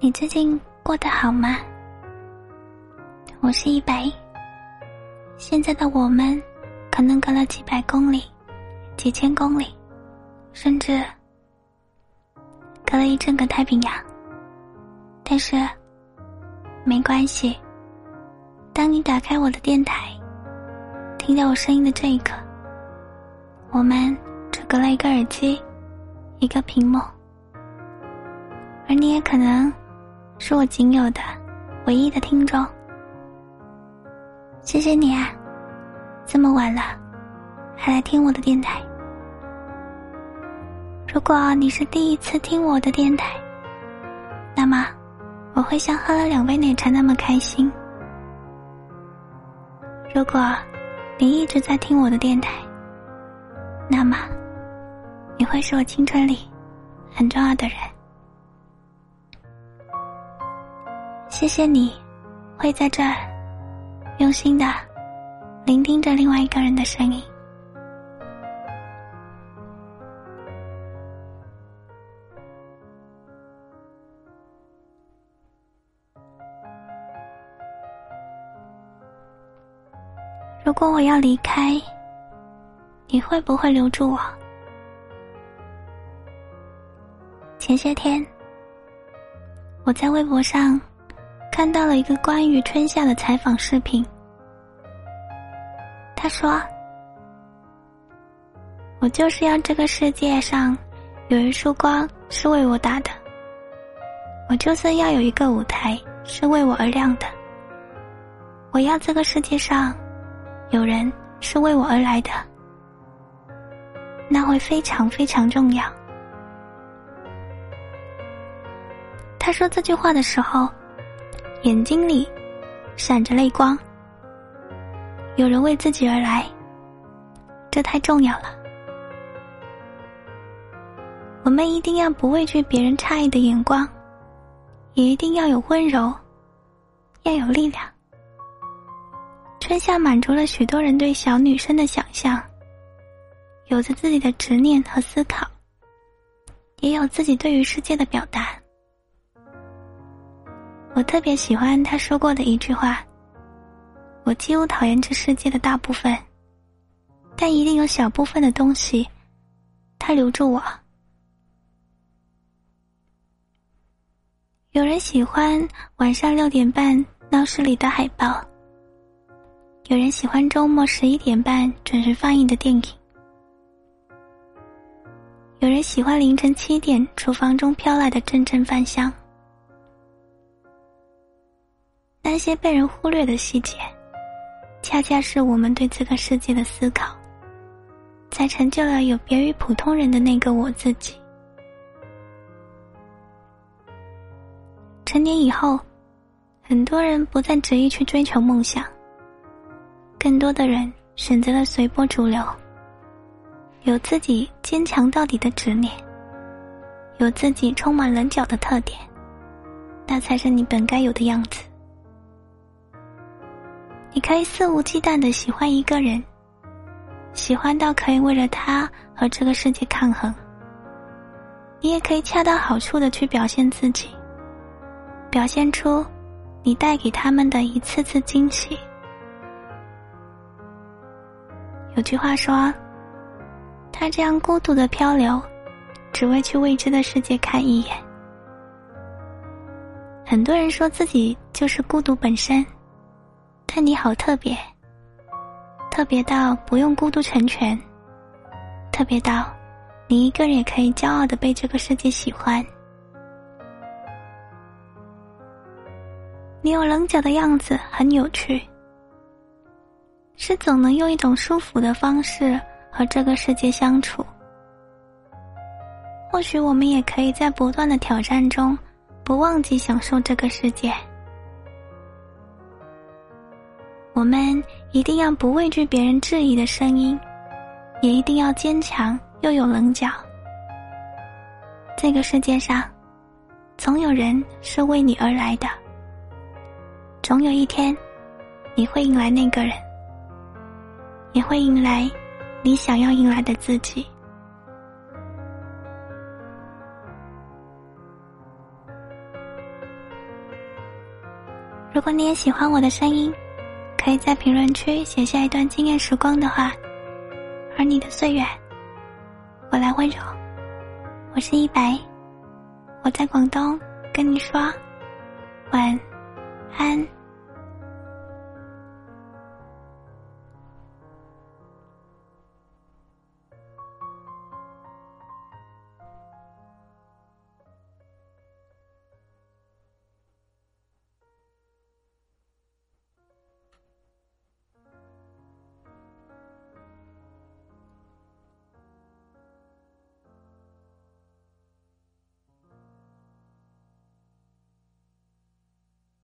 你最近过得好吗？我是一白。现在的我们，可能隔了几百公里、几千公里，甚至隔了一整个太平洋。但是，没关系。当你打开我的电台，听到我声音的这一刻，我们只隔了一个耳机，一个屏幕，而你也可能。是我仅有的、唯一的听众。谢谢你啊！这么晚了，还来听我的电台。如果你是第一次听我的电台，那么我会像喝了两杯奶茶那么开心。如果你一直在听我的电台，那么你会是我青春里很重要的人。谢谢你，会在这儿用心的聆听着另外一个人的声音。如果我要离开，你会不会留住我？前些天，我在微博上。看到了一个关于春夏的采访视频。他说：“我就是要这个世界上有一束光是为我打的，我就是要有一个舞台是为我而亮的，我要这个世界上有人是为我而来的，那会非常非常重要。”他说这句话的时候。眼睛里闪着泪光，有人为自己而来，这太重要了。我们一定要不畏惧别人诧异的眼光，也一定要有温柔，要有力量。春夏满足了许多人对小女生的想象，有着自己的执念和思考，也有自己对于世界的表达。我特别喜欢他说过的一句话：“我几乎讨厌这世界的大部分，但一定有小部分的东西，他留住我。”有人喜欢晚上六点半闹市里的海报，有人喜欢周末十一点半准时放映的电影，有人喜欢凌晨七点厨房中飘来的阵阵饭香。那些被人忽略的细节，恰恰是我们对这个世界的思考，才成就了有别于普通人的那个我自己。成年以后，很多人不再执意去追求梦想，更多的人选择了随波逐流，有自己坚强到底的执念，有自己充满棱角的特点，那才是你本该有的样子。你可以肆无忌惮的喜欢一个人，喜欢到可以为了他和这个世界抗衡。你也可以恰到好处的去表现自己，表现出你带给他们的一次次惊喜。有句话说：“他这样孤独的漂流，只为去未知的世界看一眼。”很多人说自己就是孤独本身。但你好特别，特别到不用孤独成全，特别到你一个人也可以骄傲的被这个世界喜欢。你有棱角的样子很有趣，是总能用一种舒服的方式和这个世界相处。或许我们也可以在不断的挑战中，不忘记享受这个世界。我们一定要不畏惧别人质疑的声音，也一定要坚强又有棱角。这个世界上，总有人是为你而来的。总有一天，你会迎来那个人，也会迎来你想要迎来的自己。如果你也喜欢我的声音，可以在评论区写下一段惊艳时光的话，而你的岁月，我来温柔。我是一白，我在广东跟你说晚安。